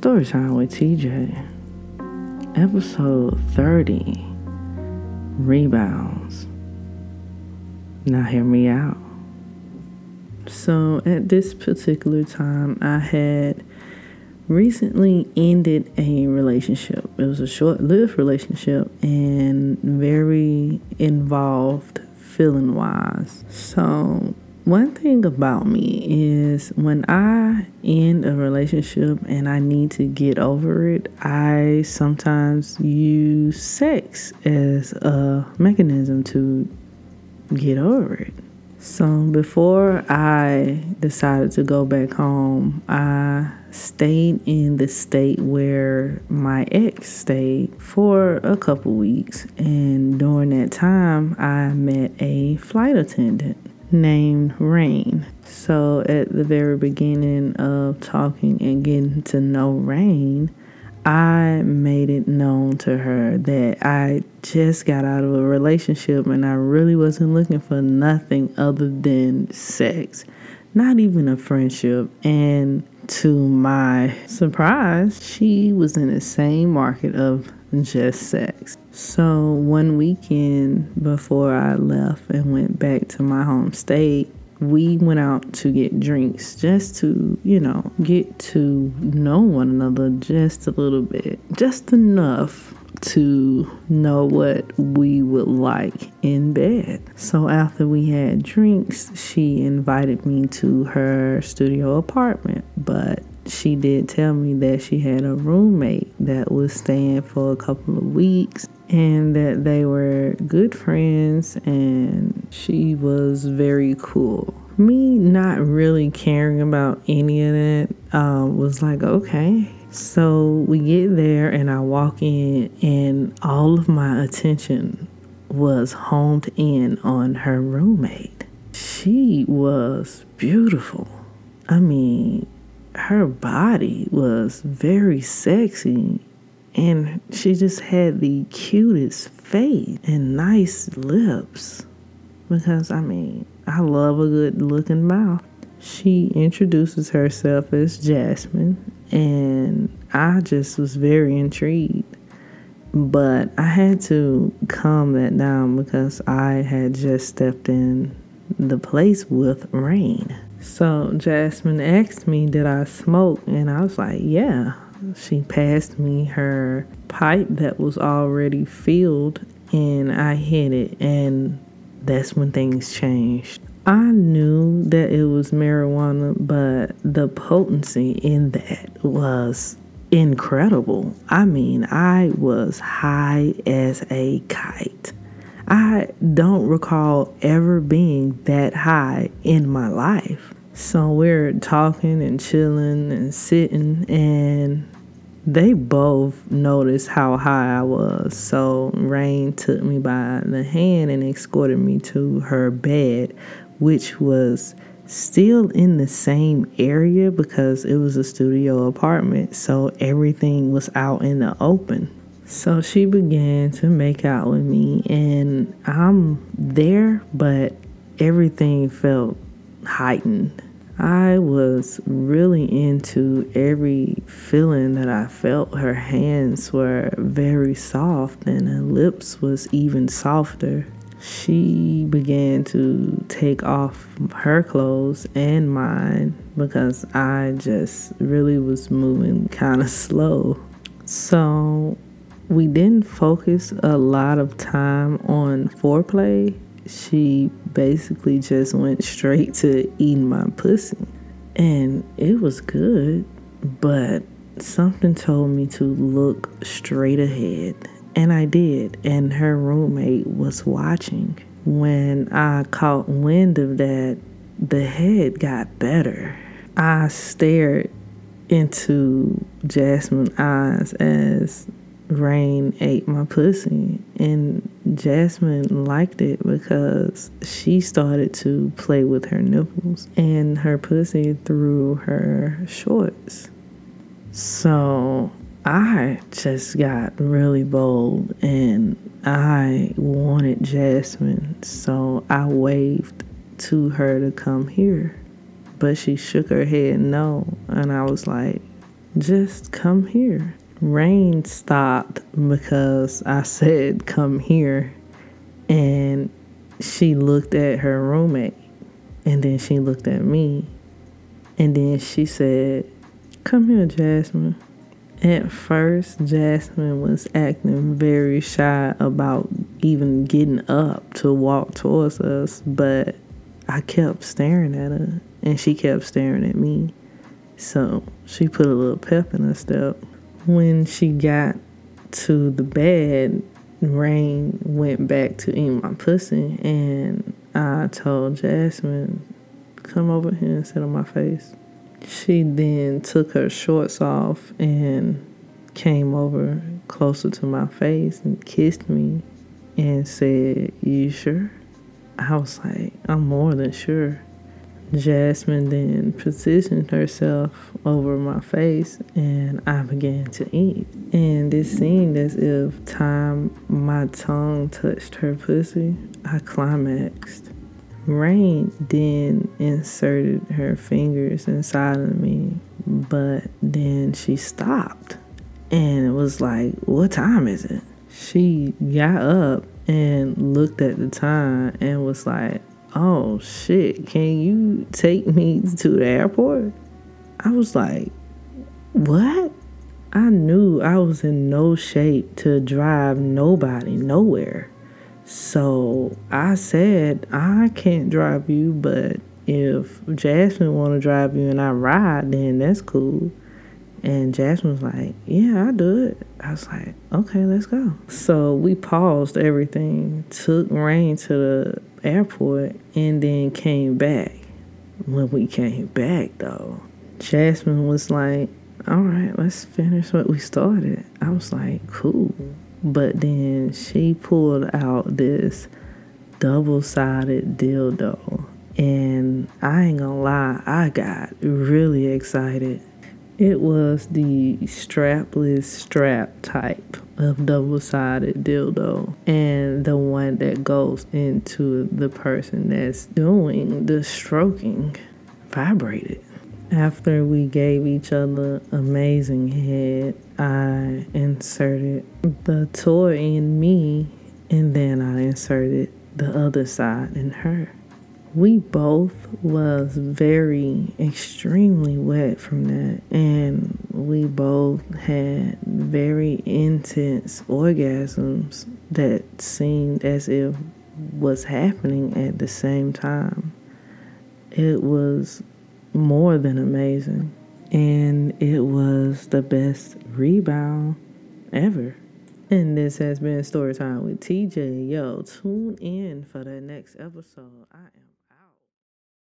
Storytime with TJ, episode 30 Rebounds. Now, hear me out. So, at this particular time, I had recently ended a relationship. It was a short lived relationship and very involved feeling wise. So, one thing about me is when I end a relationship and I need to get over it, I sometimes use sex as a mechanism to get over it. So before I decided to go back home, I stayed in the state where my ex stayed for a couple weeks. And during that time, I met a flight attendant named Rain. So at the very beginning of talking and getting to know Rain, I made it known to her that I just got out of a relationship and I really wasn't looking for nothing other than sex, not even a friendship. And to my surprise, she was in the same market of just sex. So one weekend before I left and went back to my home state, we went out to get drinks just to, you know, get to know one another just a little bit, just enough to know what we would like in bed. So after we had drinks, she invited me to her studio apartment, but she did tell me that she had a roommate that was staying for a couple of weeks and that they were good friends and she was very cool. Me not really caring about any of that um, was like, okay. So we get there and I walk in, and all of my attention was homed in on her roommate. She was beautiful. I mean, her body was very sexy and she just had the cutest face and nice lips because I mean, I love a good looking mouth. She introduces herself as Jasmine, and I just was very intrigued. But I had to calm that down because I had just stepped in the place with Rain. So Jasmine asked me, Did I smoke? And I was like, Yeah. She passed me her pipe that was already filled, and I hit it, and that's when things changed. I knew that it was marijuana, but the potency in that was incredible. I mean, I was high as a kite. I don't recall ever being that high in my life. So we're talking and chilling and sitting, and they both noticed how high I was. So Rain took me by the hand and escorted me to her bed, which was still in the same area because it was a studio apartment. So everything was out in the open. So she began to make out with me, and I'm there, but everything felt heightened. I was really into every feeling that I felt. Her hands were very soft, and her lips was even softer. She began to take off her clothes and mine because I just really was moving kind of slow. So we didn't focus a lot of time on foreplay. She basically just went straight to eating my pussy. And it was good, but something told me to look straight ahead. And I did. And her roommate was watching. When I caught wind of that, the head got better. I stared into Jasmine's eyes as Rain ate my pussy, and Jasmine liked it because she started to play with her nipples and her pussy through her shorts. So I just got really bold and I wanted Jasmine, so I waved to her to come here. But she shook her head no, and I was like, just come here. Rain stopped because I said, come here. And she looked at her roommate. And then she looked at me. And then she said, Come here, Jasmine. At first, Jasmine was acting very shy about even getting up to walk towards us, but I kept staring at her and she kept staring at me. So she put a little pep in her step. When she got to the bed, Rain went back to eat my pussy, and I told Jasmine, Come over here and sit on my face. She then took her shorts off and came over closer to my face and kissed me and said, You sure? I was like, I'm more than sure. Jasmine then positioned herself over my face and I began to eat. And it seemed as if time my tongue touched her pussy, I climaxed. Rain then inserted her fingers inside of me, but then she stopped and it was like, What time is it? She got up and looked at the time and was like, Oh shit, can you take me to the airport? I was like, What? I knew I was in no shape to drive nobody nowhere. So I said, I can't drive you, but if Jasmine want to drive you and I ride, then that's cool. And Jasmine was like, Yeah, I'll do it. I was like, Okay, let's go. So we paused everything, took Rain to the airport, and then came back. When we came back, though, Jasmine was like, All right, let's finish what we started. I was like, Cool. But then she pulled out this double sided dildo. And I ain't gonna lie, I got really excited. It was the strapless strap type of double sided dildo, and the one that goes into the person that's doing the stroking vibrated. After we gave each other amazing head, I inserted the toy in me and then I inserted the other side in her. We both was very extremely wet from that and we both had very intense orgasms that seemed as if was happening at the same time. It was more than amazing. And it was the best rebound ever. And this has been Story Time with TJ. Yo, tune in for the next episode. I am